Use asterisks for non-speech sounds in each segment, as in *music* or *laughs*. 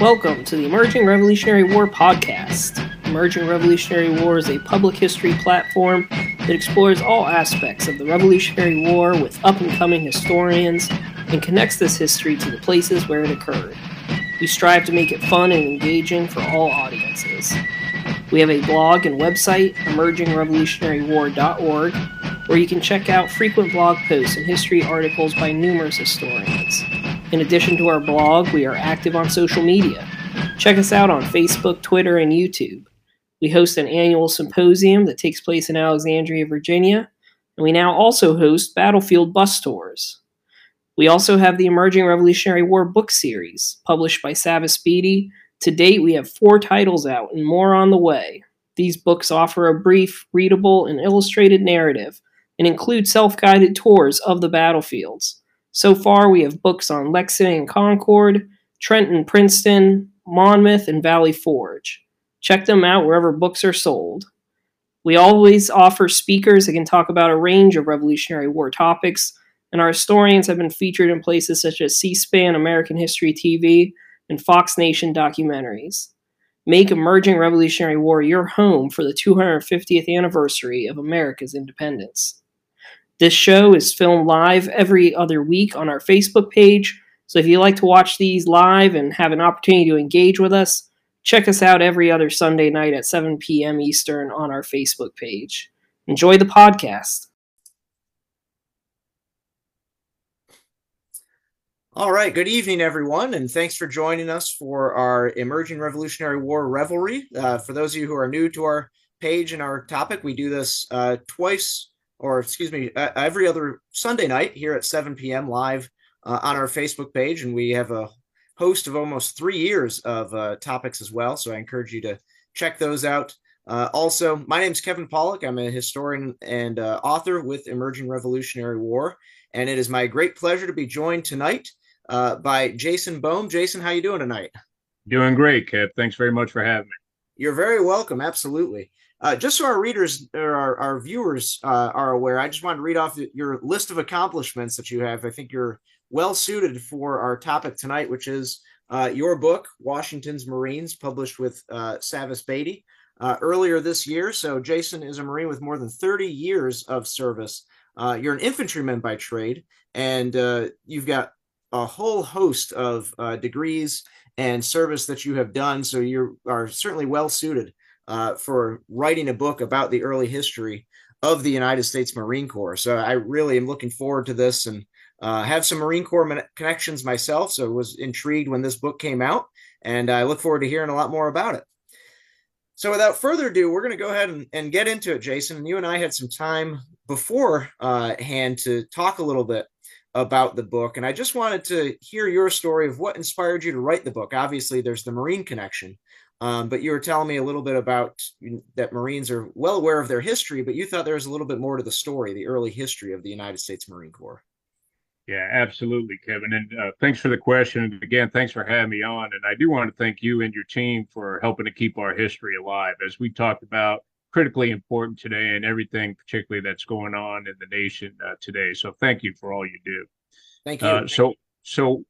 Welcome to the Emerging Revolutionary War podcast. Emerging Revolutionary War is a public history platform that explores all aspects of the Revolutionary War with up and coming historians and connects this history to the places where it occurred. We strive to make it fun and engaging for all audiences. We have a blog and website, emergingrevolutionarywar.org, where you can check out frequent blog posts and history articles by numerous historians. In addition to our blog, we are active on social media. Check us out on Facebook, Twitter, and YouTube. We host an annual symposium that takes place in Alexandria, Virginia, and we now also host battlefield bus tours. We also have the Emerging Revolutionary War book series, published by Savas Beatie, to date, we have four titles out and more on the way. These books offer a brief, readable, and illustrated narrative and include self guided tours of the battlefields. So far, we have books on Lexington and Concord, Trenton, Princeton, Monmouth, and Valley Forge. Check them out wherever books are sold. We always offer speakers that can talk about a range of Revolutionary War topics, and our historians have been featured in places such as C SPAN, American History TV, and Fox Nation documentaries. Make Emerging Revolutionary War your home for the 250th anniversary of America's independence. This show is filmed live every other week on our Facebook page, so if you like to watch these live and have an opportunity to engage with us, check us out every other Sunday night at 7 p.m. Eastern on our Facebook page. Enjoy the podcast. All right. Good evening, everyone, and thanks for joining us for our Emerging Revolutionary War Revelry. Uh, for those of you who are new to our page and our topic, we do this uh, twice, or excuse me, uh, every other Sunday night here at 7 p.m. live uh, on our Facebook page, and we have a host of almost three years of uh, topics as well. So I encourage you to check those out. Uh, also, my name is Kevin Pollock. I'm a historian and author with Emerging Revolutionary War, and it is my great pleasure to be joined tonight uh, by Jason Bohm. Jason, how you doing tonight? Doing great, Kev. Thanks very much for having me. You're very welcome. Absolutely. Uh, just so our readers or our, our viewers uh, are aware, I just wanted to read off your list of accomplishments that you have. I think you're well suited for our topic tonight, which is uh, your book, Washington's Marines, published with uh, Savas Beatie uh, earlier this year. So, Jason is a Marine with more than 30 years of service. Uh, you're an infantryman by trade, and you've got a whole host of degrees and service that you have done. So you are certainly well suited uh, for writing a book about the early history of the United States Marine Corps. So I really am looking forward to this and uh, have some Marine Corps connections myself. So was intrigued when this book came out, and I look forward to hearing a lot more about it. So without further ado, we're going to go ahead and, and, get into it, Jason. And you and I had some time before uh, hand to talk a little bit about the book. And I just wanted to hear your story of what inspired you to write the book. Obviously, there's the Marine connection, um, but you were telling me a little bit about that Marines are well aware of their history, but you thought there was a little bit more to the story, the early history of the United States Marine Corps. Yeah, absolutely, Kevin. And uh, thanks for the question. And again, thanks for having me on. And I do want to thank you and your team for helping to keep our history alive. As we talked about, critically important today and everything, particularly that's going on in the nation uh, today. So thank you for all you do. Thank you. Uh, so, so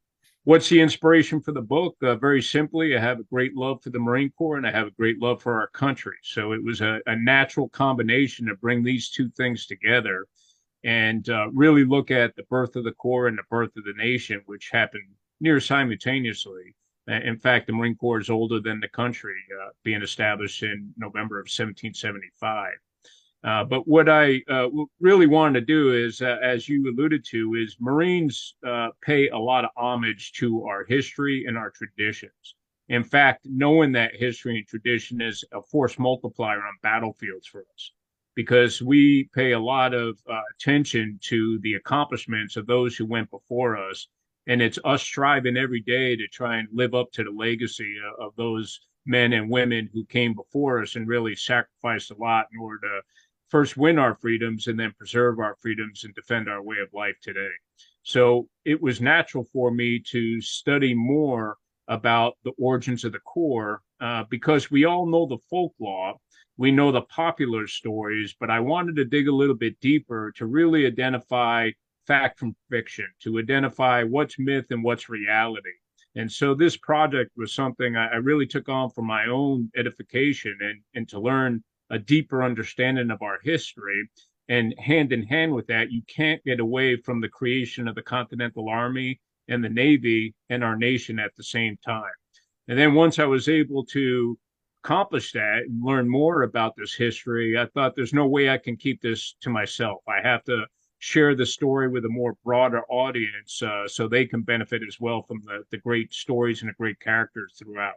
what's the inspiration for the book? Uh, very simply, I have a great love for the Marine Corps and I have a great love for our country. So it was a, a natural combination to bring these two things together and uh, really look at the birth of the Corps and the birth of the nation, which happened near simultaneously. In fact, the Marine Corps is older than the country, uh, being established in November of 1775. Uh, but what I uh, really wanted to do is, uh, as you alluded to, is Marines uh, pay a lot of homage to our history and our traditions. In fact, knowing that history and tradition is a force multiplier on battlefields for us because we pay a lot of uh, attention to the accomplishments of those who went before us and it's us striving every day to try and live up to the legacy of, of those men and women who came before us and really sacrificed a lot in order to first win our freedoms and then preserve our freedoms and defend our way of life today. So it was natural for me to study more about the origins of the Corps uh, because we all know the folklore, we know the popular stories, but I wanted to dig a little bit deeper to really identify fact from fiction, to identify what's myth and what's reality. And so this project was something I, I really took on for my own edification and, and to learn a deeper understanding of our history. And hand in hand with that, you can't get away from the creation of the Continental Army and the Navy and our nation at the same time. And then once I was able to accomplish that and learn more about this history, I thought there's no way I can keep this to myself. I have to share the story with a more broader audience uh, so they can benefit as well from the, the great stories and the great characters throughout.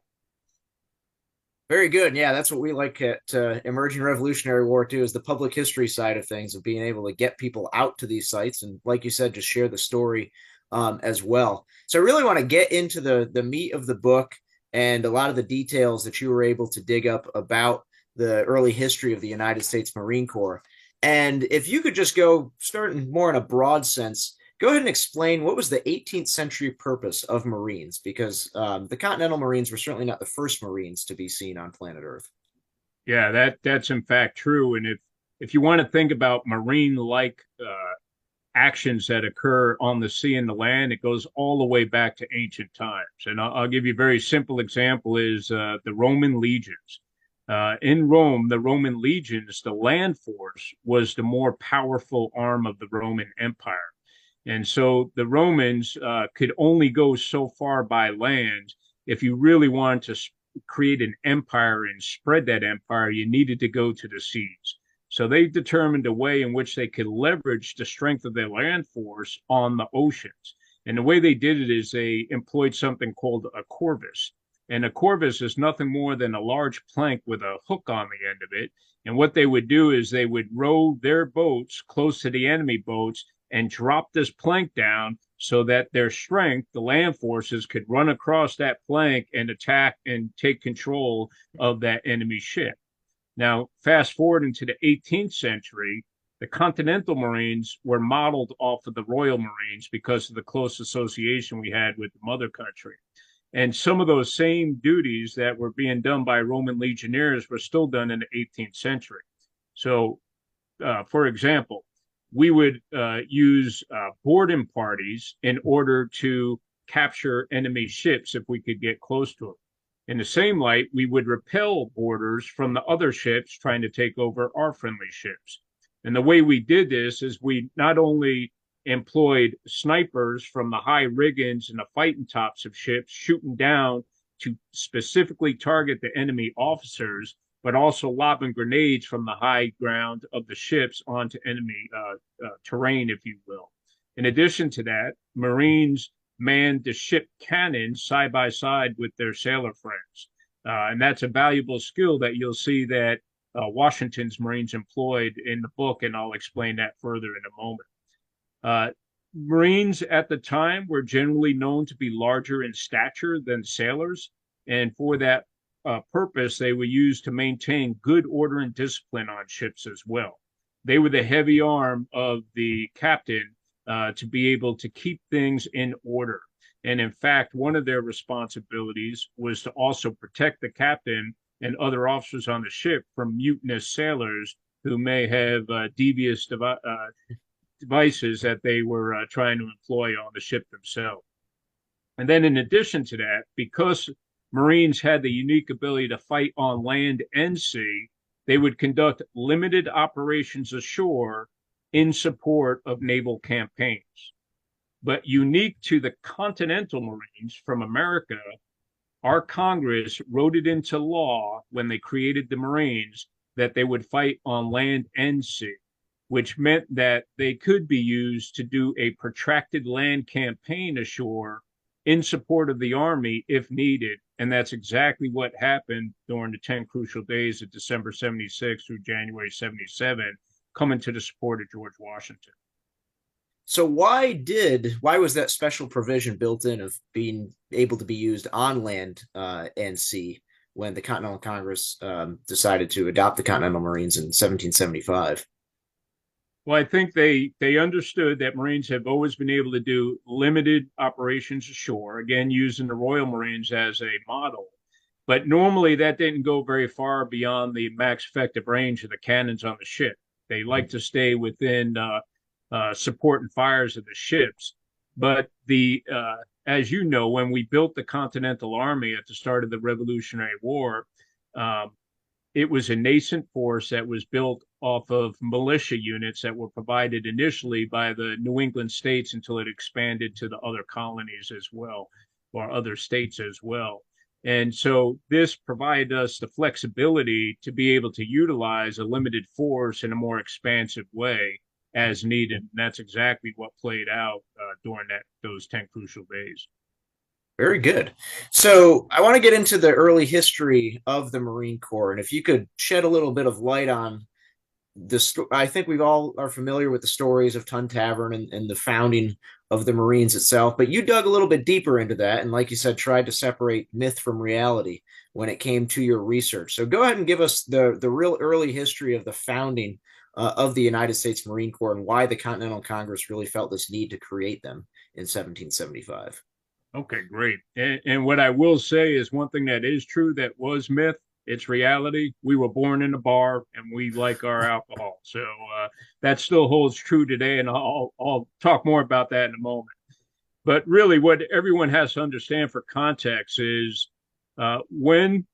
Very good. Yeah, that's what we like at uh, Emerging Revolutionary War too, is the public history side of things of being able to get people out to these sites and, like you said, just share the story um, as well. So I really want to get into the the meat of the book and a lot of the details that you were able to dig up about the early history of the United States Marine Corps. And if you could just go starting more in a broad sense, go ahead and explain what was the 18th century purpose of Marines, because um, the Continental Marines were certainly not the first Marines to be seen on planet Earth. Yeah, that that's in fact true. And if if you want to think about marine-like uh, actions that occur on the sea and the land, it goes all the way back to ancient times. And I'll, I'll give you a very simple example: is uh, the Roman legions. Uh, in Rome, the Roman legions, the land force, was the more powerful arm of the Roman Empire. And so the Romans uh, could only go so far by land. If you really wanted to create an empire and spread that empire, you needed to go to the seas. So they determined a way in which they could leverage the strength of their land force on the oceans. And the way they did it is they employed something called a corvus. And a corvus is nothing more than a large plank with a hook on the end of it. And what they would do is they would row their boats close to the enemy boats and drop this plank down so that their strength, the land forces, could run across that plank and attack and take control of that enemy ship. Now, fast forward into the 18th century, the Continental Marines were modeled off of the Royal Marines because of the close association we had with the mother country. And some of those same duties that were being done by Roman legionnaires were still done in the 18th century. So, uh, for example, we would uh, use uh, boarding parties in order to capture enemy ships if we could get close to them. In the same light, we would repel boarders from the other ships trying to take over our friendly ships. And the way we did this is we not only employed snipers from the high riggings and the fighting tops of ships shooting down to specifically target the enemy officers, but also lobbing grenades from the high ground of the ships onto enemy uh, uh, terrain, if you will. In addition to that, Marines manned the ship cannons side by side with their sailor friends. Uh, and that's a valuable skill that you'll see that uh, Washington's Marines employed in the book, and I'll explain that further in a moment. Uh, Marines at the time were generally known to be larger in stature than sailors, and for that uh, purpose, they were used to maintain good order and discipline on ships as well. They were the heavy arm of the captain uh, to be able to keep things in order. And in fact, one of their responsibilities was to also protect the captain and other officers on the ship from mutinous sailors who may have uh, devious devi- uh, devices that they were uh, trying to employ on the ship themselves. And then, in addition to that, because Marines had the unique ability to fight on land and sea, they would conduct limited operations ashore in support of naval campaigns. But unique to the Continental Marines from America, our Congress wrote it into law when they created the Marines that they would fight on land and sea which meant that they could be used to do a protracted land campaign ashore in support of the army if needed. And that's exactly what happened during the 10 crucial days of December 76 through January 77, coming to the support of George Washington. So why did why was that special provision built in of being able to be used on land uh, and sea when the Continental Congress um, decided to adopt the Continental Marines in 1775? Well, I think they they understood that Marines have always been able to do limited operations ashore, again using the Royal Marines as a model. But normally that didn't go very far beyond the max effective range of the cannons on the ship. They like to stay within uh, uh, support and fires of the ships. But the uh, as you know, when we built the Continental Army at the start of the Revolutionary War, um, it was a nascent force that was built off of militia units that were provided initially by the New England states until it expanded to the other colonies as well, or other states as well. And so this provided us the flexibility to be able to utilize a limited force in a more expansive way as needed. And that's exactly what played out uh, during that those 10 crucial days. Very good. So I want to get into the early history of the Marine Corps, and if you could shed a little bit of light on the sto- I think we all are familiar with the stories of Tun Tavern and, and the founding of the Marines itself, but you dug a little bit deeper into that, and like you said, tried to separate myth from reality when it came to your research. So go ahead and give us the the real early history of the founding uh, of the United States Marine Corps and why the Continental Congress really felt this need to create them in 1775. Okay, great. And, and, what I will say is one thing that is true that was myth, it's reality. We were born in a bar and we like our alcohol. So uh, that still holds true today. And I'll, I'll talk more about that in a moment. But really, what everyone has to understand for context is uh, when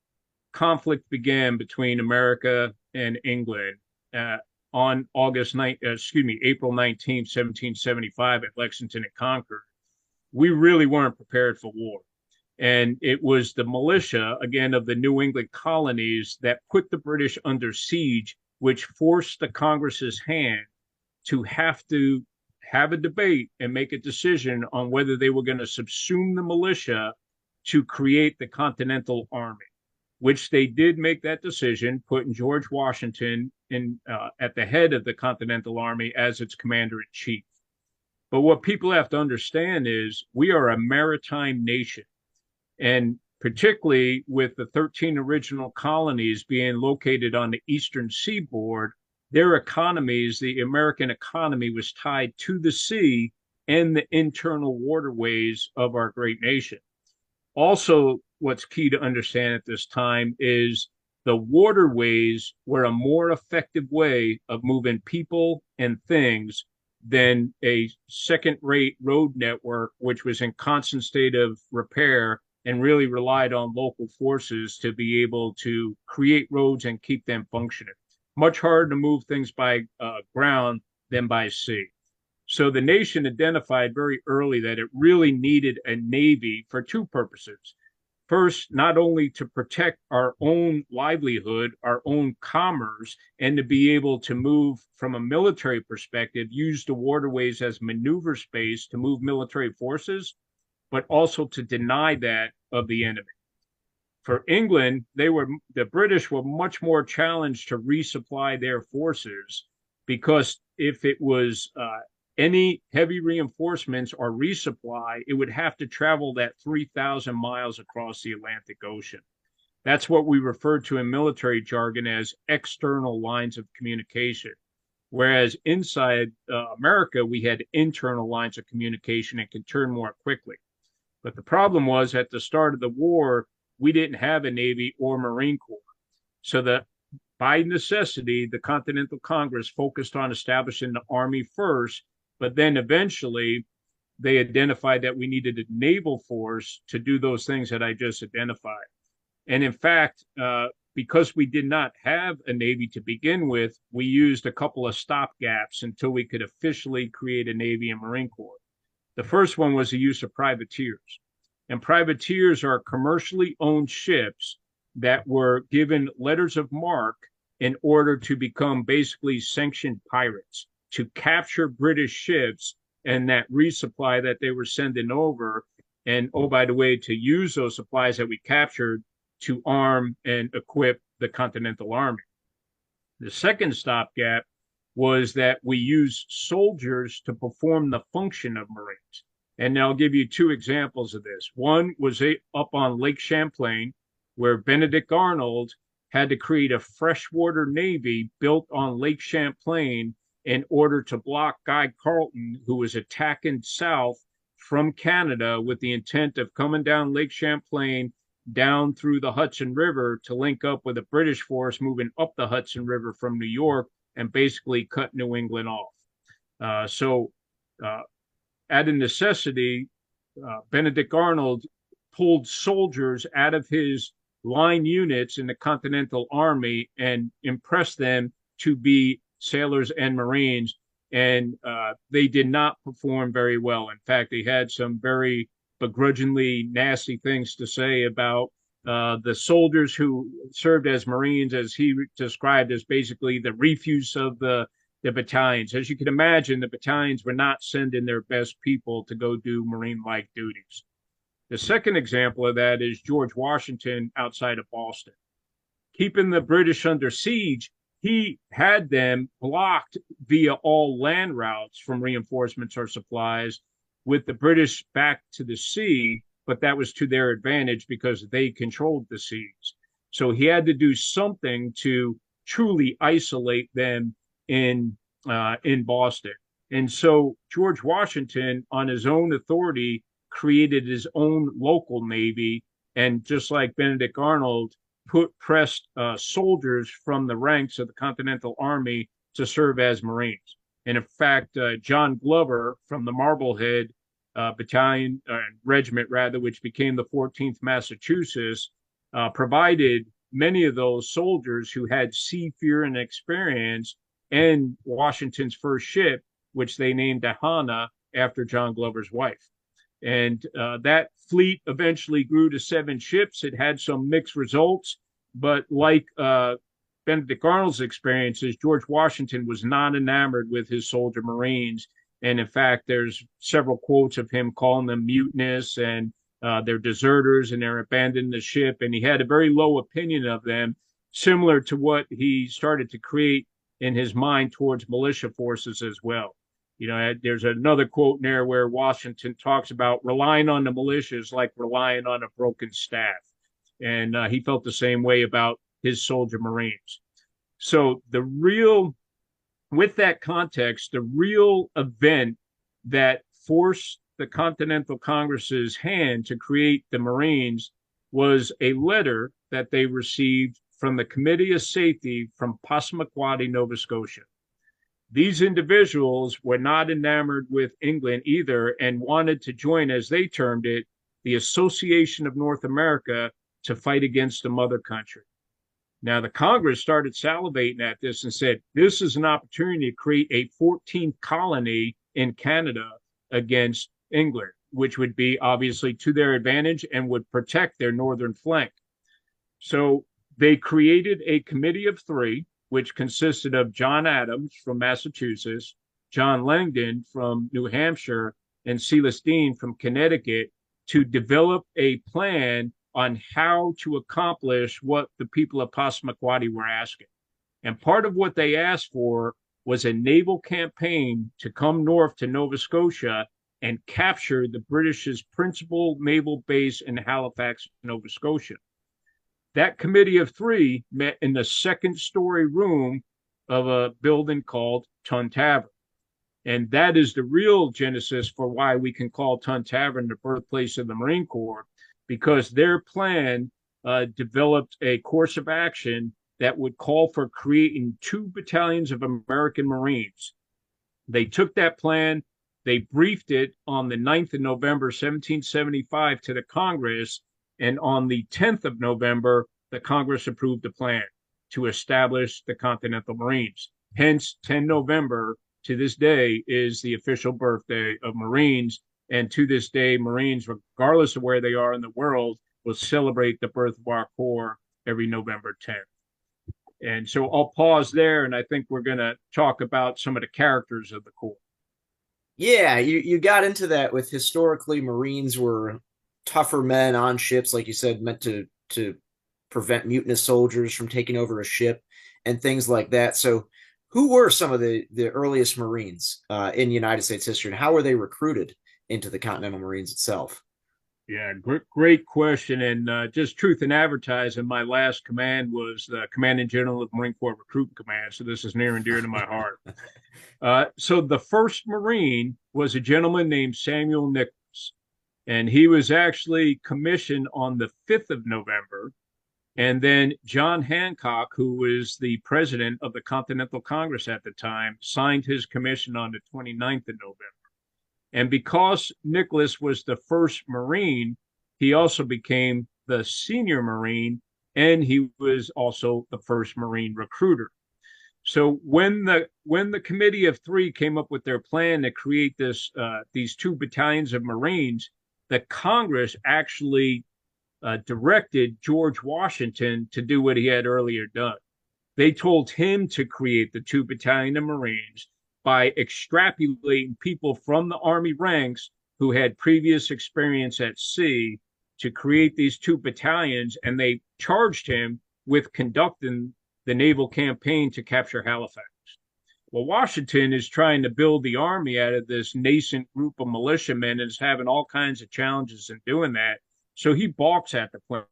conflict began between America and England uh, on August 9, uh, excuse me, April 19, 1775 at Lexington and Concord, we really weren't prepared for war. And it was the militia, again, of the New England colonies that put the British under siege, which forced the Congress's hand to have to have a debate and make a decision on whether they were going to subsume the militia to create the Continental Army, which they did make that decision, putting George Washington in uh, at the head of the Continental Army as its commander in chief. But what people have to understand is we are a maritime nation. And particularly with the 13 original colonies being located on the eastern seaboard, their economies, the American economy, was tied to the sea and the internal waterways of our great nation. Also, what's key to understand at this time is the waterways were a more effective way of moving people and things than a second rate road network, which was in constant state of repair and really relied on local forces to be able to create roads and keep them functioning. Much harder to move things by uh, ground than by sea. So the nation identified very early that it really needed a navy for two purposes first, not only to protect our own livelihood, our own commerce, and to be able to move from a military perspective, use the waterways as maneuver space to move military forces, but also to deny that of the enemy. For England, they were the British were much more challenged to resupply their forces because if it was uh, any heavy reinforcements or resupply, it would have to travel that 3,000 miles across the Atlantic Ocean. That's what we refer to in military jargon as external lines of communication. Whereas inside uh, America, we had internal lines of communication and could turn more quickly. But the problem was at the start of the war, we didn't have a Navy or Marine Corps. So that by necessity, the Continental Congress focused on establishing the Army first but then eventually they identified that we needed a naval force to do those things that I just identified. And in fact, uh, because we did not have a Navy to begin with, we used a couple of stopgaps until we could officially create a Navy and Marine Corps. The first one was the use of privateers. And privateers are commercially owned ships that were given letters of marque in order to become basically sanctioned pirates to capture British ships and that resupply that they were sending over. And oh, by the way, to use those supplies that we captured to arm and equip the Continental Army. The second stopgap was that we used soldiers to perform the function of Marines. And I'll give you two examples of this. One was up on Lake Champlain, where Benedict Arnold had to create a freshwater navy built on Lake Champlain in order to block Guy Carleton, who was attacking south from Canada with the intent of coming down Lake Champlain down through the Hudson River to link up with a British force moving up the Hudson River from New York and basically cut New England off. Uh, so, uh, at a necessity, uh, Benedict Arnold pulled soldiers out of his line units in the Continental Army and impressed them to be sailors and Marines. And uh, they did not perform very well. In fact, they had some very begrudgingly nasty things to say about uh, the soldiers who served as Marines, as he described as basically the refuse of the the battalions. As you can imagine, the battalions were not sending their best people to go do Marine like duties. The second example of that is George Washington outside of Boston. Keeping the British under siege, he had them blocked via all land routes from reinforcements or supplies with the British back to the sea, but that was to their advantage because they controlled the seas. So he had to do something to truly isolate them in uh, in Boston. And so George Washington, on his own authority, created his own local navy, and just like Benedict Arnold, put pressed uh, soldiers from the ranks of the Continental Army to serve as Marines. And in fact, uh, John Glover from the Marblehead uh, Battalion, uh, Regiment rather, which became the 14th Massachusetts, uh, provided many of those soldiers who had sea fear and experience and Washington's first ship, which they named Ahana after John Glover's wife. And uh, that fleet eventually grew to seven ships. It had some mixed results, but like uh, Benedict Arnold's experiences, George Washington was not enamored with his soldier Marines. And in fact, there's several quotes of him calling them mutinous and uh, they're deserters and they're abandoning the ship. And he had a very low opinion of them, similar to what he started to create in his mind towards militia forces as well. You know, there's another quote in there where Washington talks about relying on the militias like relying on a broken staff. And uh, he felt the same way about his soldier Marines. So the real, with that context, the real event that forced the Continental Congress's hand to create the Marines was a letter that they received from the Committee of Safety from Passamaquoddy, Nova Scotia. These individuals were not enamored with England either and wanted to join, as they termed it, the Association of North America to fight against the mother country. Now, the Congress started salivating at this and said, this is an opportunity to create a 14th colony in Canada against England, which would be obviously to their advantage and would protect their northern flank. So they created a committee of three which consisted of John Adams from Massachusetts, John Langdon from New Hampshire, and Silas Deane from Connecticut to develop a plan on how to accomplish what the people of Passamaquoddy were asking. And part of what they asked for was a naval campaign to come north to Nova Scotia and capture the British's principal naval base in Halifax, Nova Scotia. That committee of three met in the second story room of a building called Tun Tavern. And that is the real genesis for why we can call Tun Tavern the birthplace of the Marine Corps, because their plan uh, developed a course of action that would call for creating two battalions of American Marines. They took that plan, they briefed it on the 9th of November, 1775, to the Congress, and on the 10th of November, the Congress approved a plan to establish the Continental Marines. Hence, 10 November to this day is the official birthday of Marines. And to this day, Marines, regardless of where they are in the world, will celebrate the birth of our Corps every November 10th. And so I'll pause there, and I think we're going to talk about some of the characters of the Corps. Yeah, you, you got into that with historically Marines were tougher men on ships, like you said, meant to to prevent mutinous soldiers from taking over a ship and things like that. So, who were some of the the earliest Marines uh, in United States history, and how were they recruited into the Continental Marines itself? Yeah, great, great question. And uh, just truth in advertising, my last command was the Commanding General of Marine Corps Recruitment Command. So this is near and dear to my *laughs* heart. Uh, so the first Marine was a gentleman named Samuel Nicholas and he was actually commissioned on the 5th of November. And then John Hancock, who was the president of the Continental Congress at the time, signed his commission on the 29th of November. And because Nicholas was the first Marine, he also became the senior Marine and he was also the first Marine recruiter. So when the when the committee of three came up with their plan to create this uh, these two battalions of Marines, the Congress actually uh, directed George Washington to do what he had earlier done. They told him to create the two battalion of Marines by extrapolating people from the Army ranks who had previous experience at sea to create these two battalions, and they charged him with conducting the naval campaign to capture Halifax. Well, Washington is trying to build the army out of this nascent group of militiamen and is having all kinds of challenges in doing that. So he balks at the plan.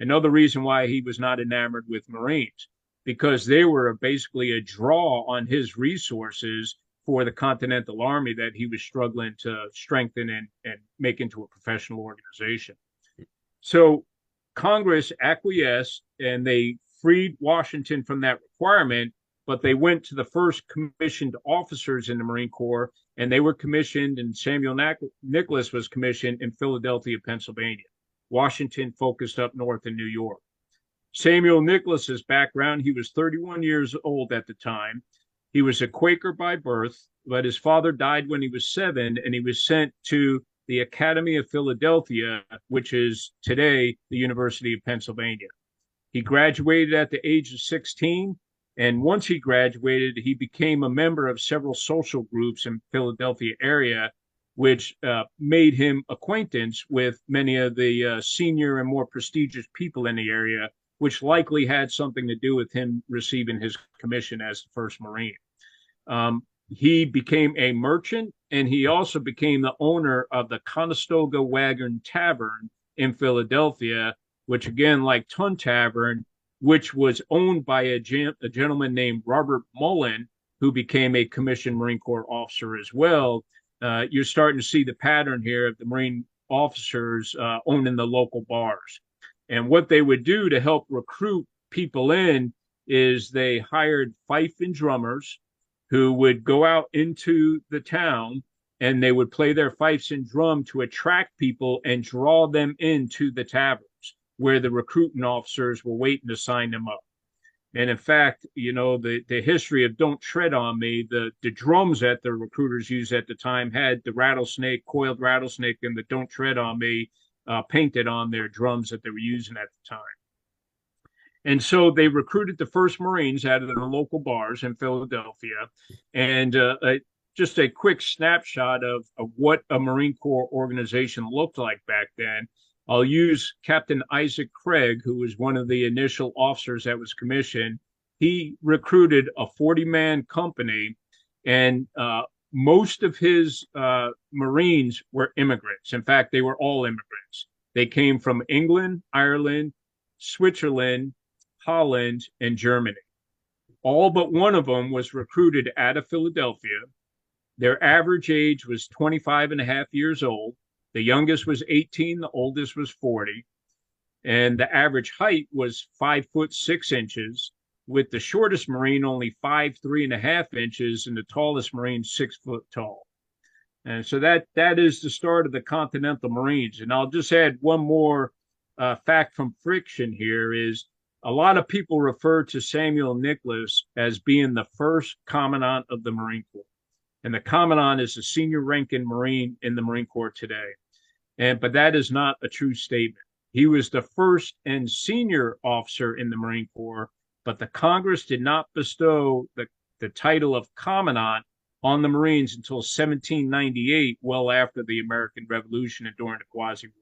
Another reason why he was not enamored with Marines, because they were basically a draw on his resources for the Continental Army that he was struggling to strengthen and, and make into a professional organization. So Congress acquiesced and they freed Washington from that requirement, but they went to the first commissioned officers in the Marine Corps, and they were commissioned, and Samuel Nicholas was commissioned in Philadelphia, Pennsylvania. Washington focused up north in New York. Samuel Nicholas's background, he was 31 years old at the time. He was a Quaker by birth, but his father died when he was seven, and he was sent to the Academy of Philadelphia, which is today the University of Pennsylvania. He graduated at the age of 16. And once he graduated, he became a member of several social groups in Philadelphia area, which uh, made him acquaintance with many of the uh, senior and more prestigious people in the area, which likely had something to do with him receiving his commission as the first Marine. Um, he became a merchant and he also became the owner of the Conestoga Wagon Tavern in Philadelphia, which again, like Tun Tavern, which was owned by a, gen- a gentleman named Robert Mullan, who became a commissioned Marine Corps officer as well. Uh, you're starting to see the pattern here of the Marine officers uh, owning the local bars. And what they would do to help recruit people in is they hired fife and drummers who would go out into the town and they would play their fifes and drum to attract people and draw them into the tavern where the recruiting officers were waiting to sign them up. And in fact, you know, the, the history of Don't Tread on Me, the, the drums that the recruiters used at the time had the rattlesnake, coiled rattlesnake, and the Don't Tread on Me uh, painted on their drums that they were using at the time. And so they recruited the first Marines out of the local bars in Philadelphia. And uh, just a quick snapshot of, of what a Marine Corps organization looked like back then I'll use Captain Isaac Craig, who was one of the initial officers that was commissioned. He recruited a 40 man company, and uh, most of his uh, Marines were immigrants. In fact, they were all immigrants. They came from England, Ireland, Switzerland, Holland, and Germany. All but one of them was recruited out of Philadelphia. Their average age was 25 and a half years old. The youngest was 18, the oldest was 40. And the average height was five foot six inches, with the shortest Marine only five, three and a half inches, and the tallest Marine six foot tall. And so that that is the start of the Continental Marines. And I'll just add one more uh, fact from friction here is a lot of people refer to Samuel Nicholas as being the first commandant of the Marine Corps. And the commandant is the senior ranking Marine in the Marine Corps today. And but that is not a true statement. He was the first and senior officer in the Marine Corps, but the Congress did not bestow the, the title of commandant on the Marines until 1798, well after the American Revolution and during the Quasi War.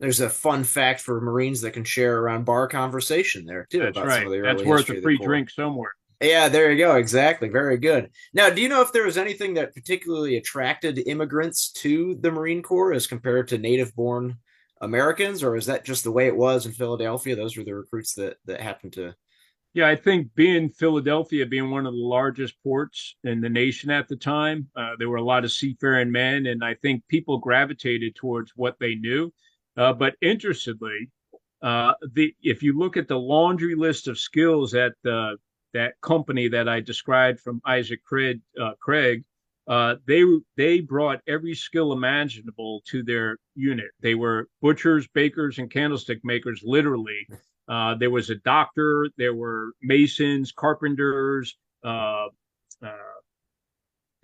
There's a fun fact for Marines that can share around bar conversation there too. That's right. That's worth a free drink somewhere. Yeah, there you go. Exactly. Very good. Now, do you know if there was anything that particularly attracted immigrants to the Marine Corps as compared to native born Americans, or is that just the way it was in Philadelphia? Those were the recruits that that happened to. Yeah, I think being Philadelphia, being one of the largest ports in the nation at the time, uh, there were a lot of seafaring men, and I think people gravitated towards what they knew. Uh, but interestingly, uh, the if you look at the laundry list of skills that the that company that I described from Isaac Craig, uh, Craig uh, they they brought every skill imaginable to their unit. They were butchers, bakers, and candlestick makers, literally. Uh, there was a doctor, there were masons, carpenters, uh, uh,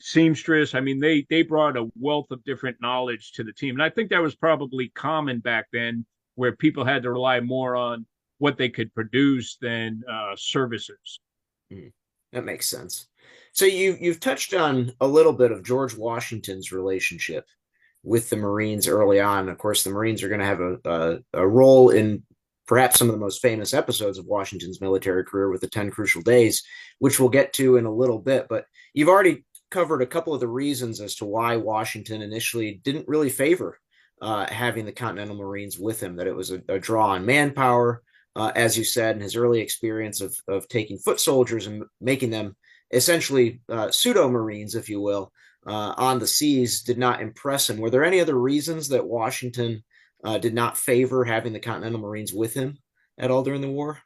seamstress. I mean, they they brought a wealth of different knowledge to the team, and I think that was probably common back then, where people had to rely more on what they could produce than uh, services. Mm, that makes sense. So you you've touched on a little bit of George Washington's relationship with the Marines early on. Of course, the Marines are going to have a, a, a role in perhaps some of the most famous episodes of Washington's military career with the 10 Crucial Days, which we'll get to in a little bit. But you've already covered a couple of the reasons as to why Washington initially didn't really favor uh, having the Continental Marines with him, that it was a, a draw on manpower, uh, as you said, in his early experience of, of taking foot soldiers and making them essentially uh, pseudo Marines, if you will, uh, on the seas did not impress him. Were there any other reasons that Washington uh, did not favor having the Continental Marines with him at all during the war?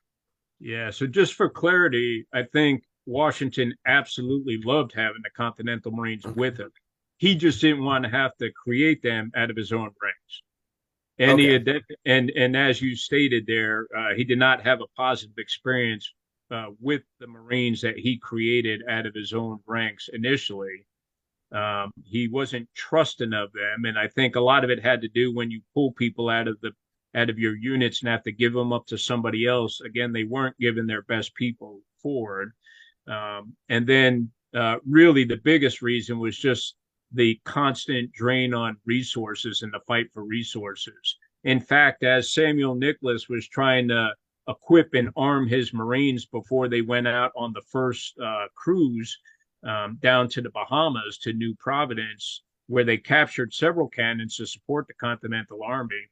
Yeah. So just for clarity, I think Washington absolutely loved having the Continental Marines okay. with him. He just didn't want to have to create them out of his own ranks. And okay. he had, and and as you stated there, uh, he did not have a positive experience uh, with the Marines that he created out of his own ranks initially. Um, he wasn't trusting of them, and I think a lot of it had to do when you pull people out of the out of your units and have to give them up to somebody else. Again, they weren't giving their best people forward, um, and then uh, really the biggest reason was just the constant drain on resources and the fight for resources. In fact, as Samuel Nicholas was trying to equip and arm his Marines before they went out on the first uh, cruise um, down to the Bahamas to New Providence, where they captured several cannons to support the Continental Army.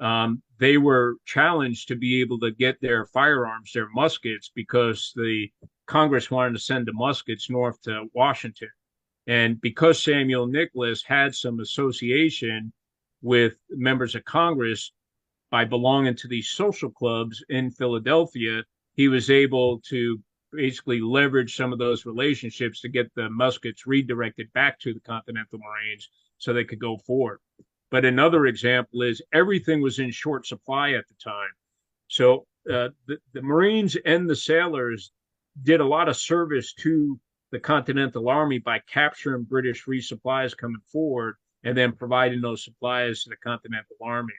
Um, they were challenged to be able to get their firearms, their muskets, because the Congress wanted to send the muskets north to Washington. And because Samuel Nicholas had some association with members of Congress by belonging to these social clubs in Philadelphia, he was able to basically leverage some of those relationships to get the muskets redirected back to the Continental Marines so they could go forward. But another example is everything was in short supply at the time. So uh, the, the Marines and the sailors did a lot of service to the Continental Army by capturing British resupplies coming forward and then providing those supplies to the Continental Army.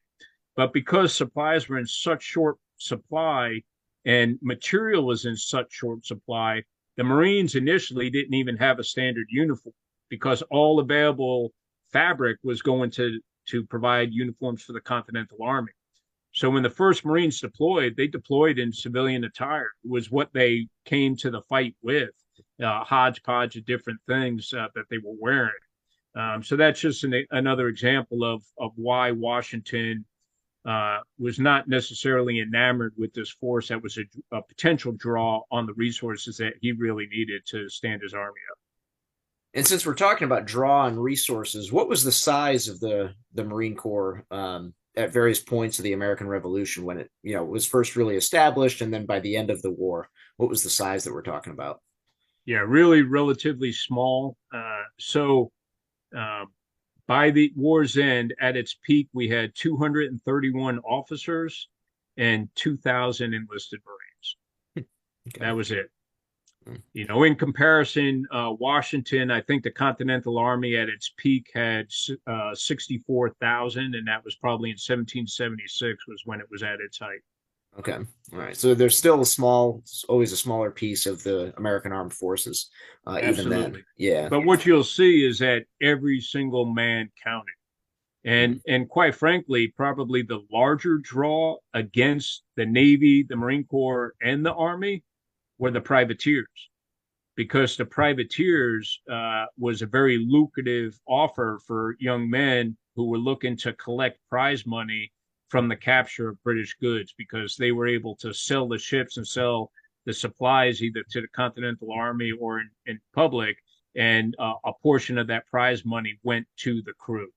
But because supplies were in such short supply, and material was in such short supply, the Marines initially didn't even have a standard uniform because all available fabric was going to to provide uniforms for the Continental Army. So when the first Marines deployed, they deployed in civilian attire. It was what they came to the fight with, a hodgepodge of different things uh, that they were wearing. Um, so that's just an, another example of of why Washington uh, was not necessarily enamored with this force that was a, a, potential draw on the resources that he really needed to stand his army up. And since we're talking about draw on resources, what was the size of the the Marine Corps um, at various points of the American Revolution when it you know was first really established, and then by the end of the war, what was the size that we're talking about? Yeah, really relatively small. Uh, so. Um, by the war's end, at its peak, we had 231 officers and 2,000 enlisted Marines. Okay. That was it. Hmm. You know, in comparison, uh, Washington, I think the Continental Army at its peak had uh, 64,000, and that was probably in 1776 was when it was at its height. Okay. All right. So there's still a small, always a smaller piece of the American Armed Forces, uh, even then. Yeah. But what you'll see is that every single man counted, and mm-hmm. and quite frankly, probably the larger draw against the Navy, the Marine Corps, and the Army were the privateers, because the privateers uh, was a very lucrative offer for young men who were looking to collect prize money from the capture of British goods because they were able to sell the ships and sell the supplies either to the Continental Army or in, in public, and uh, a portion of that prize money went to the crew.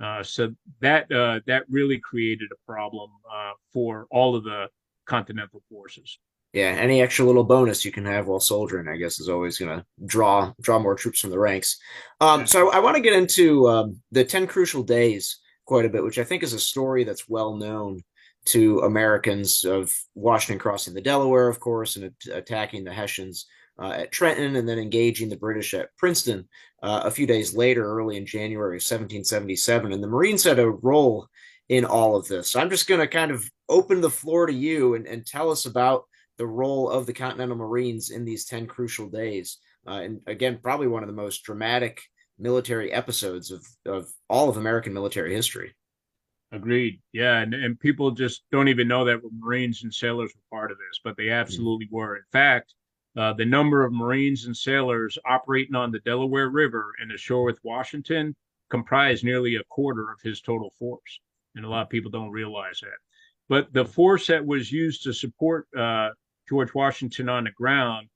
Uh, so that uh, that really created a problem uh, for all of the continental forces. Yeah, any extra little bonus you can have while soldiering, I guess, is always going to draw draw more troops from the ranks. Um, so I, I want to get into um, the ten crucial days quite a bit, which I think is a story that's well known to Americans of Washington crossing the Delaware, of course, and attacking the Hessians uh, at Trenton, and then engaging the British at Princeton uh, a few days later, early in January of 1777. And the Marines had a role in all of this. So I'm just going to kind of open the floor to you and, and tell us about the role of the Continental Marines in these 10 crucial days. Uh, and again, probably one of the most dramatic military episodes of, of all of American military history. Agreed. Yeah. And, and people just don't even know that Marines and sailors were part of this, but they absolutely mm-hmm. were. In fact, uh, the number of Marines and sailors operating on the Delaware River and ashore with Washington comprised nearly a quarter of his total force. And a lot of people don't realize that. But the force that was used to support uh, George Washington on the ground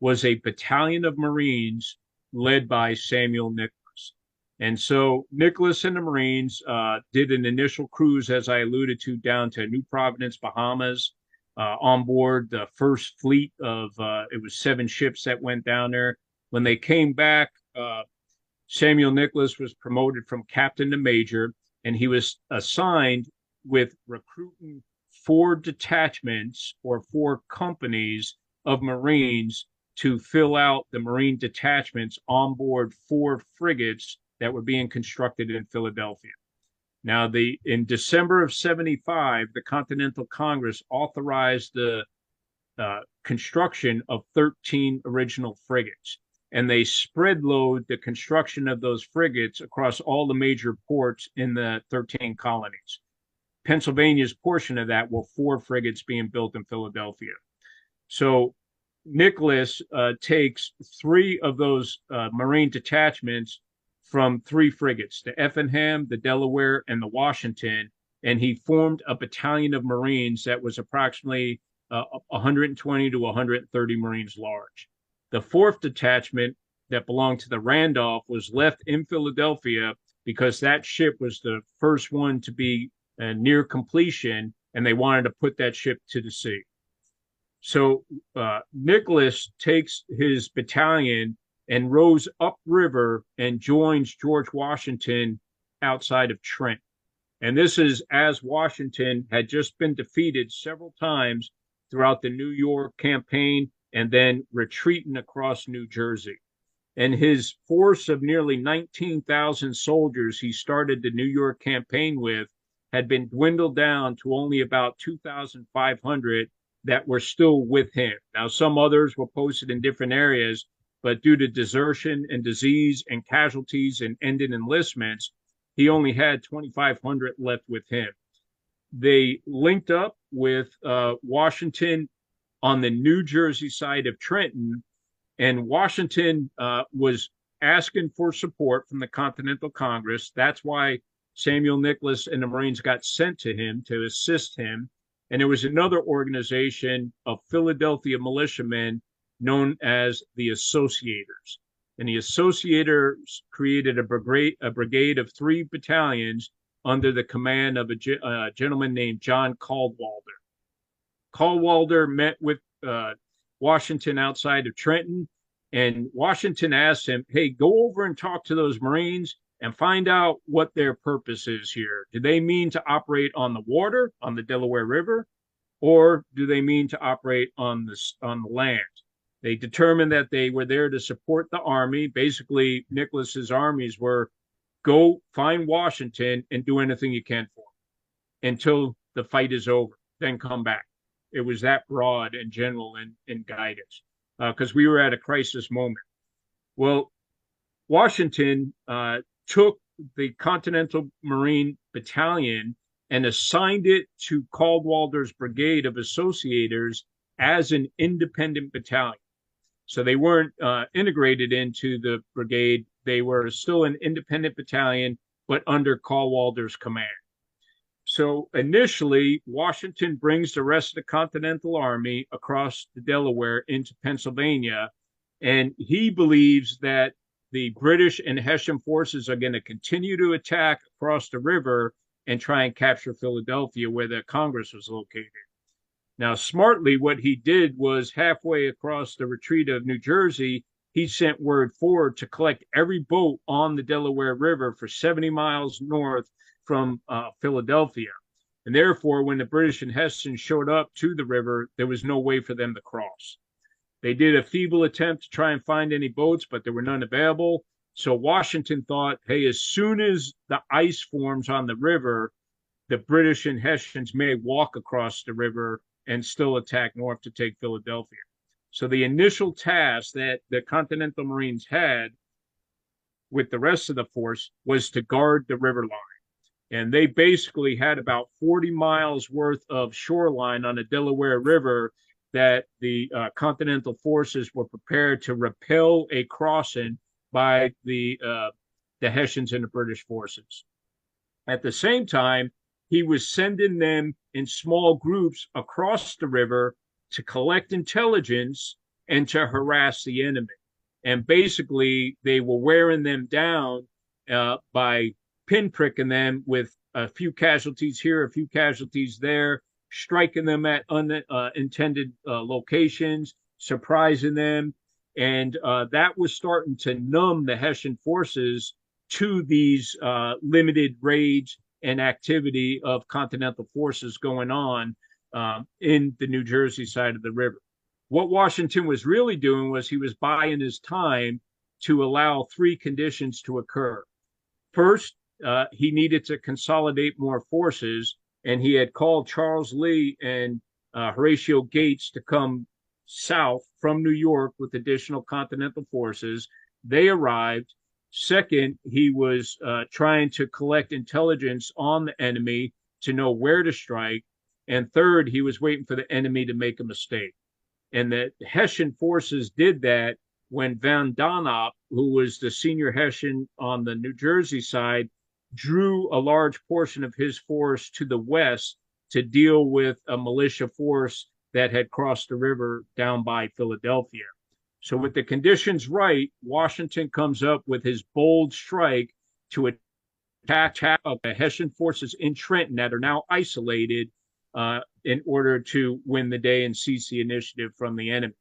was a battalion of Marines led by Samuel Nicholas. And so Nicholas and the Marines uh, did an initial cruise, as I alluded to, down to New Providence, Bahamas, uh, on board the first fleet of uh, it was seven ships that went down there. When they came back, uh, Samuel Nicholas was promoted from captain to major, and he was assigned with recruiting four detachments or four companies of Marines to fill out the Marine detachments on board four frigates that were being constructed in Philadelphia. Now, the in December of 75, the Continental Congress authorized the uh, construction of 13 original frigates, and they spread load the construction of those frigates across all the major ports in the 13 colonies. Pennsylvania's portion of that were four frigates being built in Philadelphia. So Nicholas uh, takes three of those uh, Marine detachments from three frigates, the Effingham, the Delaware, and the Washington, and he formed a battalion of Marines that was approximately uh, 120 to 130 Marines large. The fourth detachment that belonged to the Randolph was left in Philadelphia because that ship was the first one to be and near completion, and they wanted to put that ship to the sea. So uh, Nicholas takes his battalion and rows upriver and joins George Washington outside of Trent. And this is as Washington had just been defeated several times throughout the New York campaign and then retreating across New Jersey. And his force of nearly 19,000 soldiers he started the New York campaign with had been dwindled down to only about 2,500 that were still with him. Now, some others were posted in different areas, but due to desertion and disease and casualties and ended enlistments, he only had 2,500 left with him. They linked up with uh, Washington on the New Jersey side of Trenton, and Washington uh, was asking for support from the Continental Congress. That's why Samuel Nicholas and the Marines got sent to him to assist him. And there was another organization of Philadelphia militiamen known as the Associators. And the Associators created a brigade, a brigade of three battalions under the command of a gentleman named John Cadwalader. Cadwalader met with uh, Washington outside of Trenton, and Washington asked him, Hey, go over and talk to those Marines and find out what their purpose is here. Do they mean to operate on the water, on the Delaware River, or do they mean to operate on the, on the land? They determined that they were there to support the army. Basically, Nicholas's armies were go find Washington and do anything you can for him until the fight is over, then come back. It was that broad and general in, in guidance because uh, we were at a crisis moment. Well, Washington uh, took the Continental Marine Battalion and assigned it to Cadwalader's brigade of associators as an independent battalion. So they weren't uh, integrated into the brigade. They were still an independent battalion, but under Cadwalader's command. So initially, Washington brings the rest of the Continental Army across the Delaware into Pennsylvania, and he believes that the British and Hessian forces are going to continue to attack across the river and try and capture Philadelphia, where the Congress was located. Now, smartly, what he did was halfway across the retreat of New Jersey, he sent word forward to collect every boat on the Delaware River for 70 miles north from uh, Philadelphia. And therefore, when the British and Hessians showed up to the river, there was no way for them to cross. They did a feeble attempt to try and find any boats, but there were none available. So Washington thought, hey, as soon as the ice forms on the river, the British and Hessians may walk across the river and still attack north to take Philadelphia. So the initial task that the Continental Marines had with the rest of the force was to guard the river line. And they basically had about 40 miles worth of shoreline on the Delaware River that the uh, Continental forces were prepared to repel a crossing by the uh, the Hessians and the British forces. At the same time, he was sending them in small groups across the river to collect intelligence and to harass the enemy. And basically, they were wearing them down uh, by pinpricking them with a few casualties here, a few casualties there, striking them at unintended uh, uh, locations, surprising them. And uh, that was starting to numb the Hessian forces to these uh, limited raids and activity of Continental forces going on um, in the New Jersey side of the river. What Washington was really doing was he was buying his time to allow three conditions to occur. First, uh, he needed to consolidate more forces, and he had called Charles Lee and uh, Horatio Gates to come south from New York with additional Continental forces. They arrived. Second, he was uh, trying to collect intelligence on the enemy to know where to strike. And third, he was waiting for the enemy to make a mistake. And the Hessian forces did that when von Donop, who was the senior Hessian on the New Jersey side, drew a large portion of his force to the west to deal with a militia force that had crossed the river down by Philadelphia. So, with the conditions right, Washington comes up with his bold strike to attack the Hessian forces in Trenton that are now isolated uh, in order to win the day and seize the initiative from the enemy.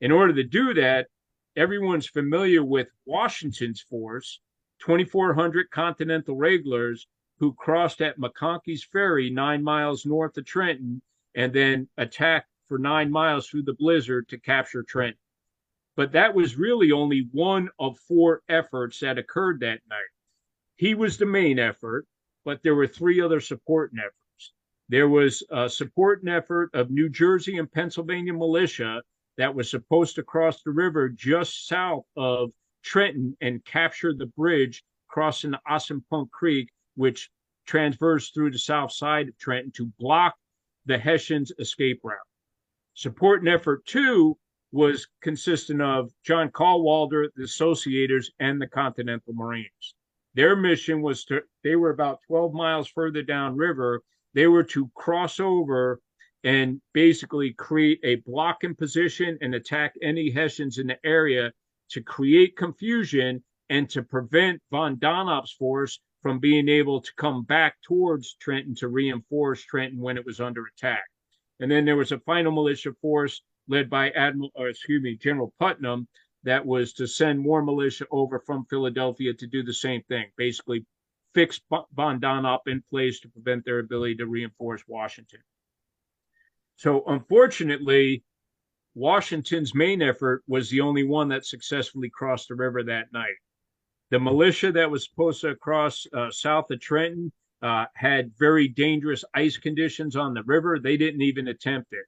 In order to do that, everyone's familiar with Washington's force, 2,400 Continental regulars who crossed at McConkey's Ferry, nine miles north of Trenton, and then attacked for nine miles through the blizzard to capture Trenton. But that was really only one of four efforts that occurred that night. He was the main effort, but there were three other supporting efforts. There was a supporting effort of New Jersey and Pennsylvania militia that was supposed to cross the river just south of Trenton and capture the bridge crossing the Assunpink Creek, which transversed through the south side of Trenton to block the Hessians' escape route. Support and effort two was consistent of John Cadwalader, the Associators, and the Continental Marines. Their mission was to, they were about 12 miles further downriver. They were to cross over and basically create a blocking position and attack any Hessians in the area to create confusion and to prevent von Donop's force from being able to come back towards Trenton to reinforce Trenton when it was under attack. And then there was a final militia force led by Admiral, or excuse me, General Putnam, that was to send more militia over from Philadelphia to do the same thing, basically fix von Donop in place to prevent their ability to reinforce Washington. So unfortunately, Washington's main effort was the only one that successfully crossed the river that night. The militia that was supposed to cross uh, south of Trenton uh, had very dangerous ice conditions on the river. They didn't even attempt it.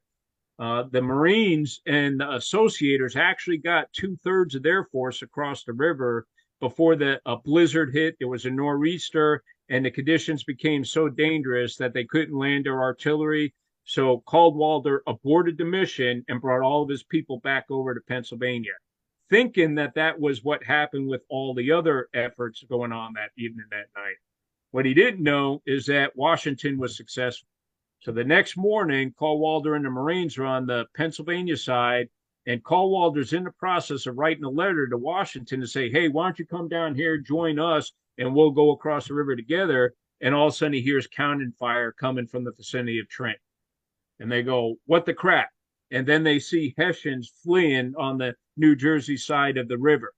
Uh, the Marines and the Associators actually got two thirds of their force across the river before the a blizzard hit. There was a nor'easter, and the conditions became so dangerous that they couldn't land their artillery. So Cadwalader aborted the mission and brought all of his people back over to Pennsylvania, thinking that that was what happened with all the other efforts going on that evening that night. What he didn't know is that Washington was successful. So the next morning, Cadwalader and the Marines are on the Pennsylvania side, and Cadwalader's in the process of writing a letter to Washington to say, "Hey, why don't you come down here, join us, and we'll go across the river together." And all of a sudden, he hears cannon fire coming from the vicinity of Trent. And they go, What the crap? And then they see Hessians fleeing on the New Jersey side of the river.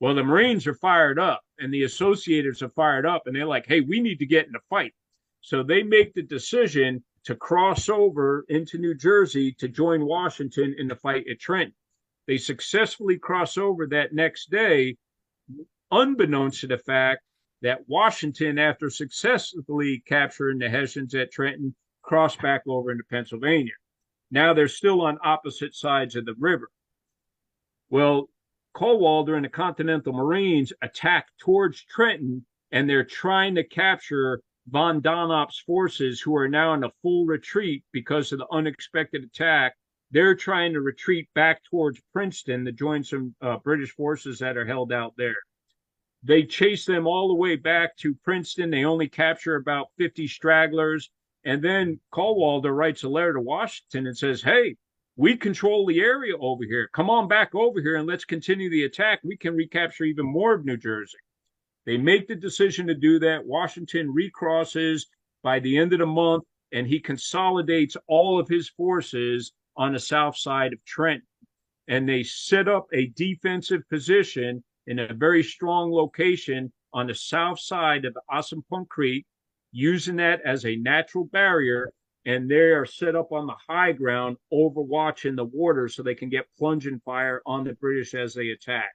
Well, the Marines are fired up and the associators are fired up and they're like, hey, we need to get in a fight. So they make the decision to cross over into New Jersey to join Washington in the fight at Trenton. They successfully cross over that next day, unbeknownst to the fact that Washington, after successfully capturing the Hessians at Trenton, crossed back over into Pennsylvania. Now they're still on opposite sides of the river. Well, Cadwalader and the Continental Marines attack towards Trenton, and they're trying to capture von Donop's forces, who are now in a full retreat because of the unexpected attack. They're trying to retreat back towards Princeton to join some uh, British forces that are held out there. They chase them all the way back to Princeton. They only capture about 50 stragglers. And then Cadwalader writes a letter to Washington and says, Hey, we control the area over here. Come on back over here and let's continue the attack. We can recapture even more of New Jersey. They make the decision to do that. Washington recrosses by the end of the month and he consolidates all of his forces on the south side of Trenton. And they set up a defensive position in a very strong location on the south side of Assunpink Creek, using that as a natural barrier and they are set up on the high ground overwatching the water so they can get plunging fire on the British as they attack.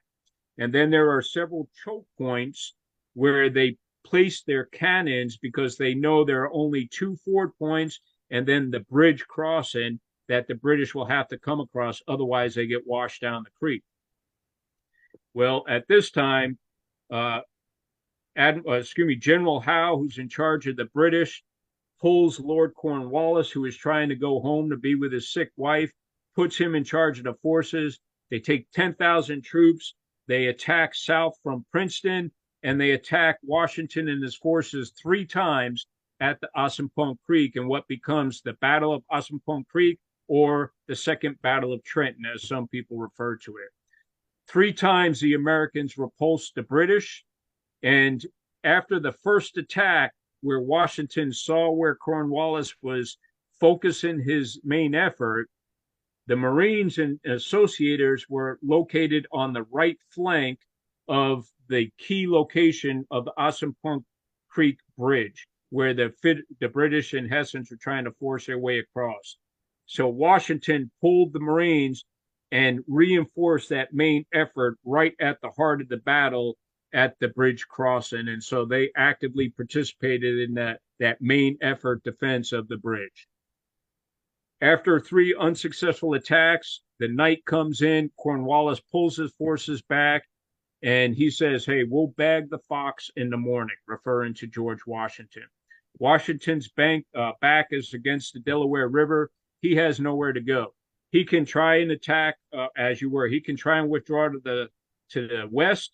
And then there are several choke points where they place their cannons because they know there are only two ford points and then the bridge crossing that the British will have to come across, otherwise they get washed down the creek. Well, at this time, uh, Ad, uh, excuse me, General Howe, who's in charge of the British, pulls Lord Cornwallis, who is trying to go home to be with his sick wife, puts him in charge of the forces. They take 10,000 troops. They attack south from Princeton and they attack Washington and his forces three times at the Assunpink Creek in what becomes the Battle of Assunpink Creek or the Second Battle of Trenton, as some people refer to it. Three times the Americans repulsed the British. And after the first attack, where Washington saw where Cornwallis was focusing his main effort, the Marines and associators were located on the right flank of the key location of the Assunpink Creek Bridge, where the the British and Hessians were trying to force their way across. So Washington pulled the Marines and reinforced that main effort right at the heart of the battle at the bridge crossing, and so they actively participated in that that main effort defense of the bridge. After three unsuccessful attacks, the night comes in. Cornwallis pulls his forces back, and he says, "Hey, we'll bag the fox in the morning," referring to George Washington. Washington's bank uh, back is against the Delaware River. He has nowhere to go. He can try and attack, uh, as you were. He can try and withdraw to the to the west,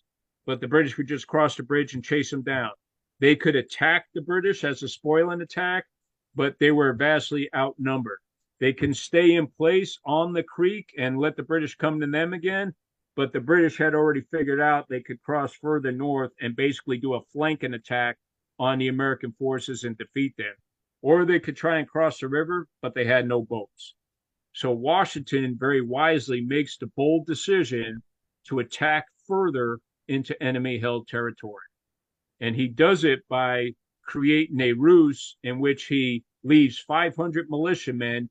but the British would just cross the bridge and chase them down. They could attack the British as a spoiling attack, but they were vastly outnumbered. They can stay in place on the creek and let the British come to them again, but the British had already figured out they could cross further north and basically do a flanking attack on the American forces and defeat them. Or they could try and cross the river, but they had no boats. So Washington very wisely makes the bold decision to attack further into enemy held territory. And he does it by creating a ruse in which he leaves 500 militiamen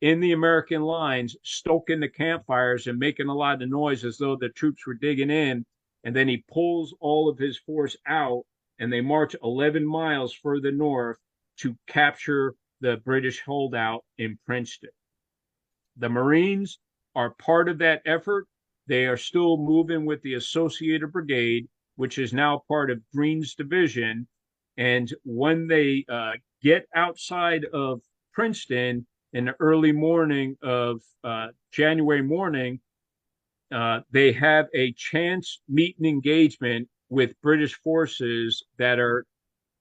in the American lines, stoking the campfires and making a lot of noise as though the troops were digging in. And then he pulls all of his force out and they march 11 miles further north to capture the British holdout in Princeton. The Marines are part of that effort they are still moving with the Associated Brigade, which is now part of Greene's division. And when they uh, get outside of Princeton in the early morning of uh, January morning, uh, they have a chance meet and engagement with British forces that are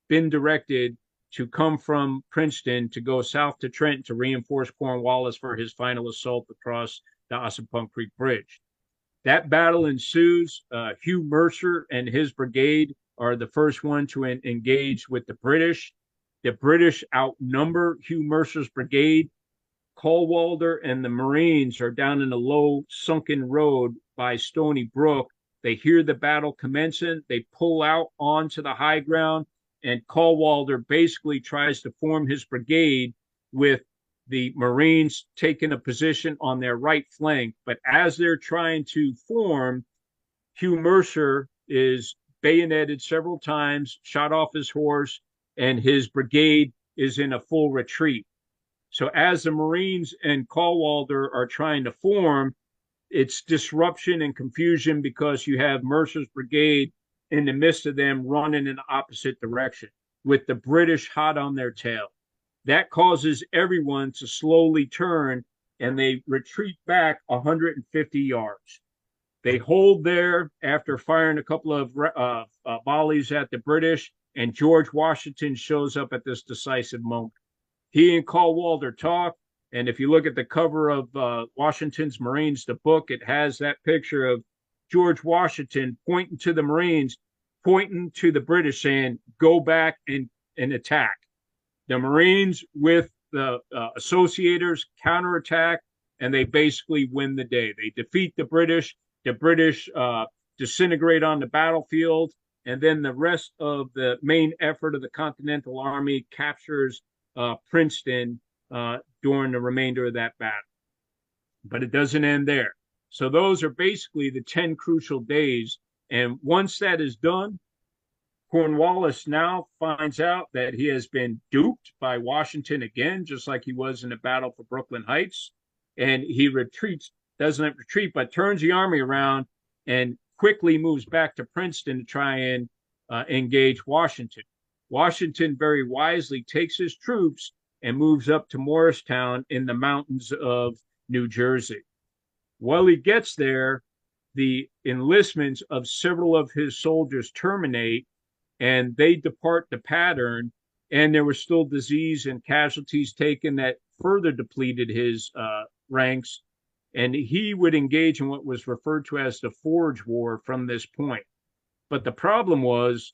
been directed to come from Princeton to go south to Trenton to reinforce Cornwallis for his final assault across the Assunpink Creek Bridge. That battle ensues. Uh, Hugh Mercer and his brigade are the first one to en- engage with the British. The British outnumber Hugh Mercer's brigade. Cadwalader and the Marines are down in a low sunken road by Stony Brook. They hear the battle commencing. They pull out onto the high ground, and Cadwalader basically tries to form his brigade with the Marines taking a position on their right flank. But as they're trying to form, Hugh Mercer is bayoneted several times, shot off his horse, and his brigade is in a full retreat. So as the Marines and Cadwalader are trying to form, it's disruption and confusion because you have Mercer's brigade in the midst of them running in the opposite direction with the British hot on their tail. That causes everyone to slowly turn and they retreat back 150 yards. They hold there after firing a couple of uh, uh, volleys at the British, and George Washington shows up at this decisive moment. He and Cadwalader talk, and if you look at the cover of uh, Washington's Marines, the book, it has that picture of George Washington pointing to the Marines, pointing to the British, saying, "Go back and and attack." The Marines with the uh, associators counterattack, and they basically win the day. They defeat the British. The British uh, disintegrate on the battlefield, and then the rest of the main effort of the Continental Army captures uh, Princeton uh, during the remainder of that battle. But it doesn't end there. So those are basically the 10 crucial days. And once that is done, Cornwallis now finds out that he has been duped by Washington again, just like he was in the battle for Brooklyn Heights. And he retreats, doesn't retreat, but turns the army around and quickly moves back to Princeton to try and uh, engage Washington. Washington very wisely takes his troops and moves up to Morristown in the mountains of New Jersey. While he gets there, the enlistments of several of his soldiers terminate and they depart the pattern. And there was still disease and casualties taken that further depleted his uh, ranks. And he would engage in what was referred to as the Forage War from this point. But the problem was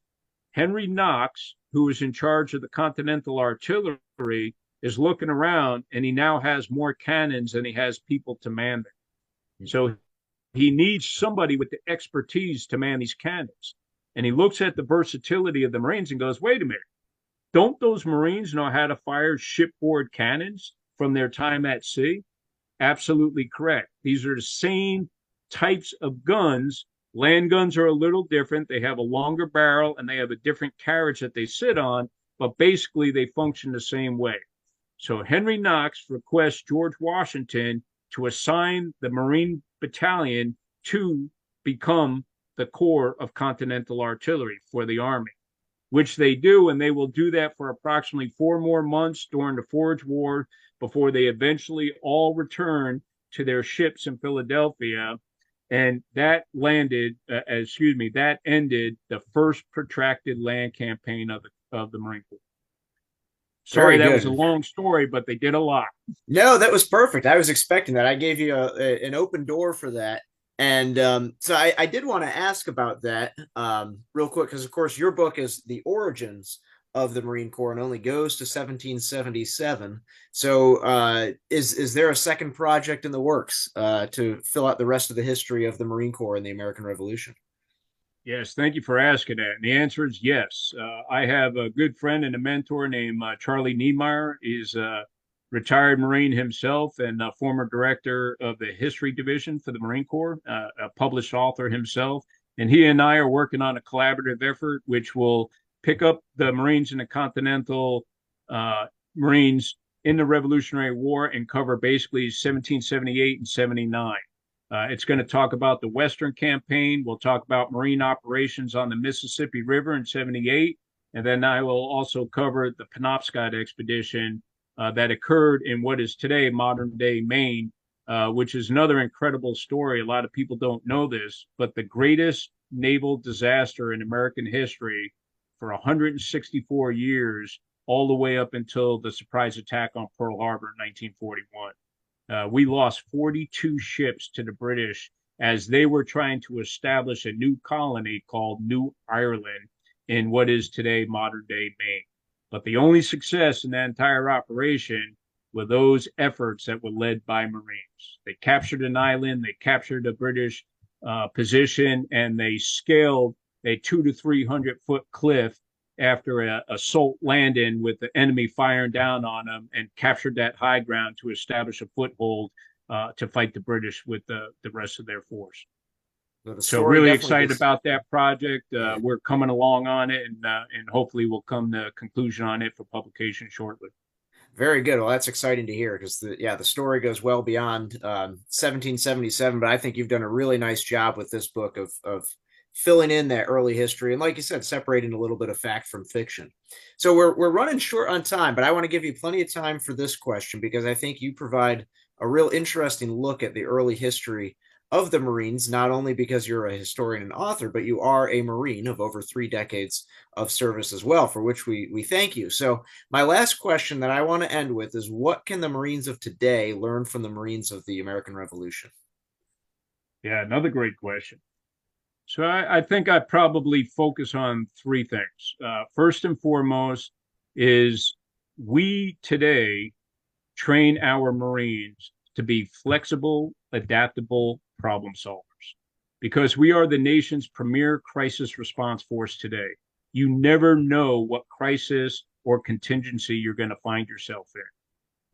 Henry Knox, who was in charge of the Continental Artillery, is looking around and he now has more cannons than he has people to man them. Hmm. So he needs somebody with the expertise to man these cannons. And he looks at the versatility of the Marines and goes, wait a minute, don't those Marines know how to fire shipboard cannons from their time at sea? Absolutely correct. These are the same types of guns Land guns are a little different. They have a longer barrel and they have a different carriage that they sit on, but basically they function the same way. So Henry Knox requests George Washington to assign the Marine Battalion to become the Corps of Continental Artillery for the Army, which they do, and they will do that for approximately four more months during the Forage War before they eventually all return to their ships in Philadelphia and that landed, uh, excuse me, that ended the first protracted land campaign of the of the Marine Corps. Sorry, that was a long story, but they did a lot. No, that was perfect. I was expecting that. I gave you a, a, an open door for that. And um, so I, I did want to ask about that um, real quick, because of course your book is the origins of the Marine Corps and only goes to 1777. So, uh, is is there a second project in the works uh, to fill out the rest of the history of the Marine Corps and the American Revolution? Yes, thank you for asking that. And the answer is yes. Uh, I have a good friend and a mentor named uh, Charlie Neimeyer. He's a retired Marine himself and a former director of the History Division for the Marine Corps, uh, a published author himself. And he and I are working on a collaborative effort which will pick up the Marines in the Continental uh, Marines in the Revolutionary War and cover basically 1778 and 79. Uh, it's going to talk about the Western campaign. We'll talk about Marine operations on the Mississippi River in 78. And then I will also cover the Penobscot expedition uh, that occurred in what is today modern day Maine, uh, which is another incredible story. A lot of people don't know this, but the greatest naval disaster in American history for 164 years, all the way up until the surprise attack on Pearl Harbor in 1941. Uh, we lost 42 ships to the British as they were trying to establish a new colony called New Ireland in what is today modern day Maine. But the only success in that entire operation were those efforts that were led by Marines. They captured an island, they captured a British uh, position, and they scaled a two to 300 foot cliff after a assault landing with the enemy firing down on them and captured that high ground to establish a foothold uh, to fight the British with the, the rest of their force. So, really excited gets... about that project. Uh, we're coming along on it, and uh, and hopefully we'll come to a conclusion on it for publication shortly. Very good. Well, that's exciting to hear because the yeah the story goes well beyond um, 1777. But I think you've done a really nice job with this book of of filling in that early history and like you said separating a little bit of fact from fiction so we're, we're running short on time but i want to give you plenty of time for this question because i think you provide a real interesting look at the early history of the marines not only because you're a historian and author but you are a marine of over three decades of service as well for which we we thank you. So my last question that i want to end with is what can the marines of today learn from the marines of the american revolution? Yeah another great question. So I, I, think I probably focus on three things. Uh, first and foremost is we today train our Marines to be flexible, adaptable problem solvers because we are the nation's premier crisis response force today. You never know what crisis or contingency you're going to find yourself in.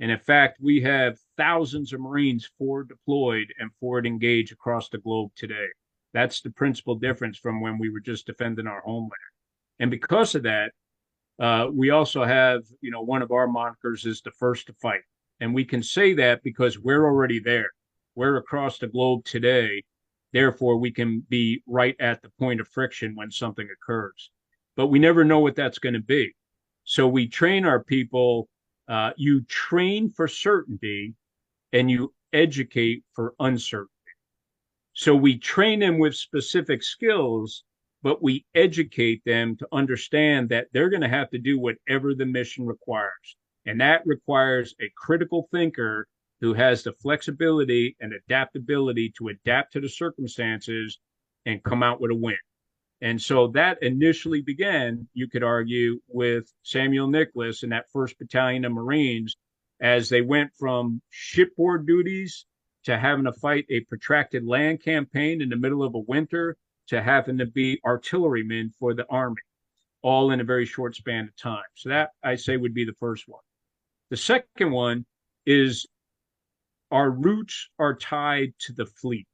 And in fact, we have thousands of Marines forward deployed and forward engaged across the globe today. That's the principal difference from when we were just defending our homeland. And because of that, uh, we also have, you know, one of our monikers is the first to fight. And we can say that because we're already there. We're across the globe today. Therefore, we can be right at the point of friction when something occurs. But we never know what that's going to be. So we train our people. Uh, you train for certainty and you educate for uncertainty. So we train them with specific skills, but we educate them to understand that they're going to have to do whatever the mission requires. And that requires a critical thinker who has the flexibility and adaptability to adapt to the circumstances and come out with a win. And so that initially began, you could argue, with Samuel Nicholas and that first battalion of Marines as they went from shipboard duties to having to fight a protracted land campaign in the middle of a winter to having to be artillerymen for the army, all in a very short span of time. So that I say would be the first one. The second one is our roots are tied to the fleet.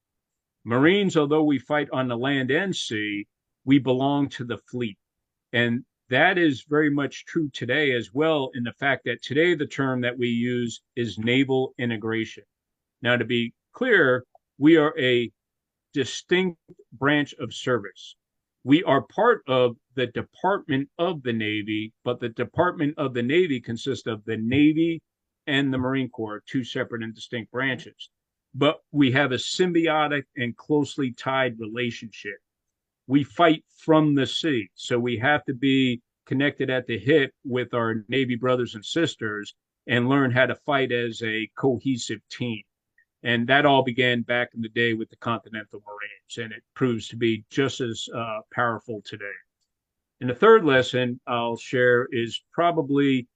Marines, although we fight on the land and sea, we belong to the fleet. And that is very much true today as well, in the fact that today the term that we use is naval integration. Now, to be clear, we are a distinct branch of service. We are part of the Department of the Navy, but the Department of the Navy consists of the Navy and the Marine Corps, two separate and distinct branches. But we have a symbiotic and closely tied relationship. We fight from the sea, so we have to be connected at the hip with our Navy brothers and sisters and learn how to fight as a cohesive team. And that all began back in the day with the Continental Marines, and it proves to be just as uh, powerful today. And the third lesson I'll share is probably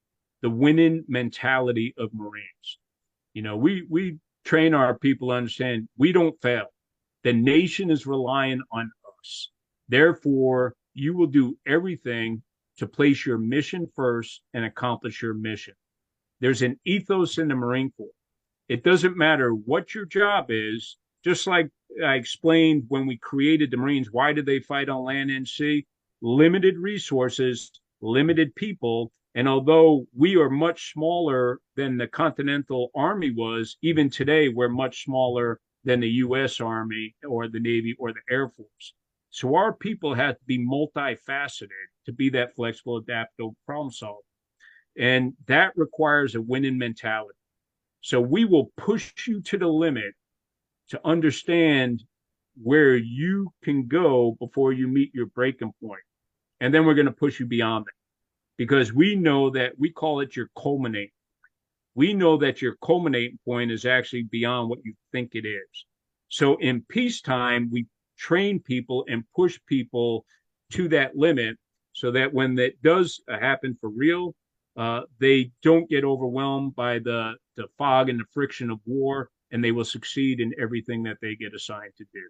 the winning mentality of Marines. You know, we we train our people to understand we don't fail. The nation is relying on us. Therefore, you will do everything to place your mission first and accomplish your mission. There's an ethos in the Marine Corps it doesn't matter what your job is, just like I explained when we created the Marines, why did they fight on land and sea? Limited resources, limited people. And although we are much smaller than the Continental Army was, even today, we're much smaller than the US Army or the Navy or the Air Force. So our people have to be multifaceted to be that flexible, adaptable problem solver. And that requires a winning mentality. So we will push you to the limit to understand where you can go before you meet your breaking point. And then we're going to push you beyond that because we know that we call it your culminate. We know that your culminating point is actually beyond what you think it is. So in peacetime, we train people and push people to that limit so that when that does happen for real, uh, they don't get overwhelmed by the, the fog and the friction of war, and they will succeed in everything that they get assigned to do.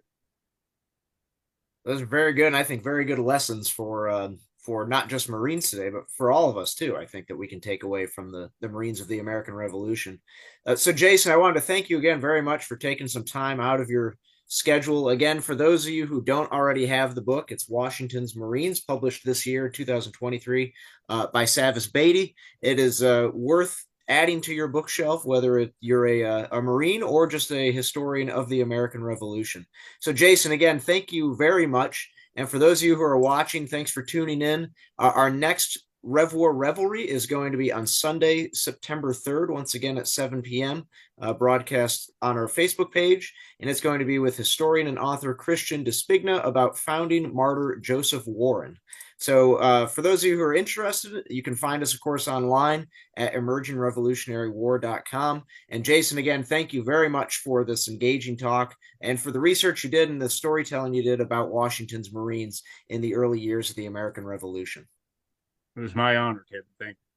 Those are very good, and I think very good lessons for uh, for not just Marines today, but for all of us too. I think that we can take away from the the Marines of the American Revolution. Uh, so, Jason, I wanted to thank you again very much for taking some time out of your schedule. Again, for those of you who don't already have the book, it's Washington's Marines, published this year, 2023, uh, by Savas Beatie. It is uh, worth adding to your bookshelf, whether it, you're a, uh, a Marine or just a historian of the American Revolution. So, Jason, again, thank you very much. And for those of you who are watching, thanks for tuning in. Uh, our next Rev War Revelry is going to be on Sunday, September 3rd, once again at 7 p.m., uh, broadcast on our Facebook page. And it's going to be with historian and author Christian Di Spigna about founding martyr Joseph Warren. So, uh, for those of you who are interested, you can find us, of course, online at emergingrevolutionarywar.com. And Jason, again, thank you very much for this engaging talk and for the research you did and the storytelling you did about Washington's Marines in the early years of the American Revolution. It was my honor, Kevin. Thank you.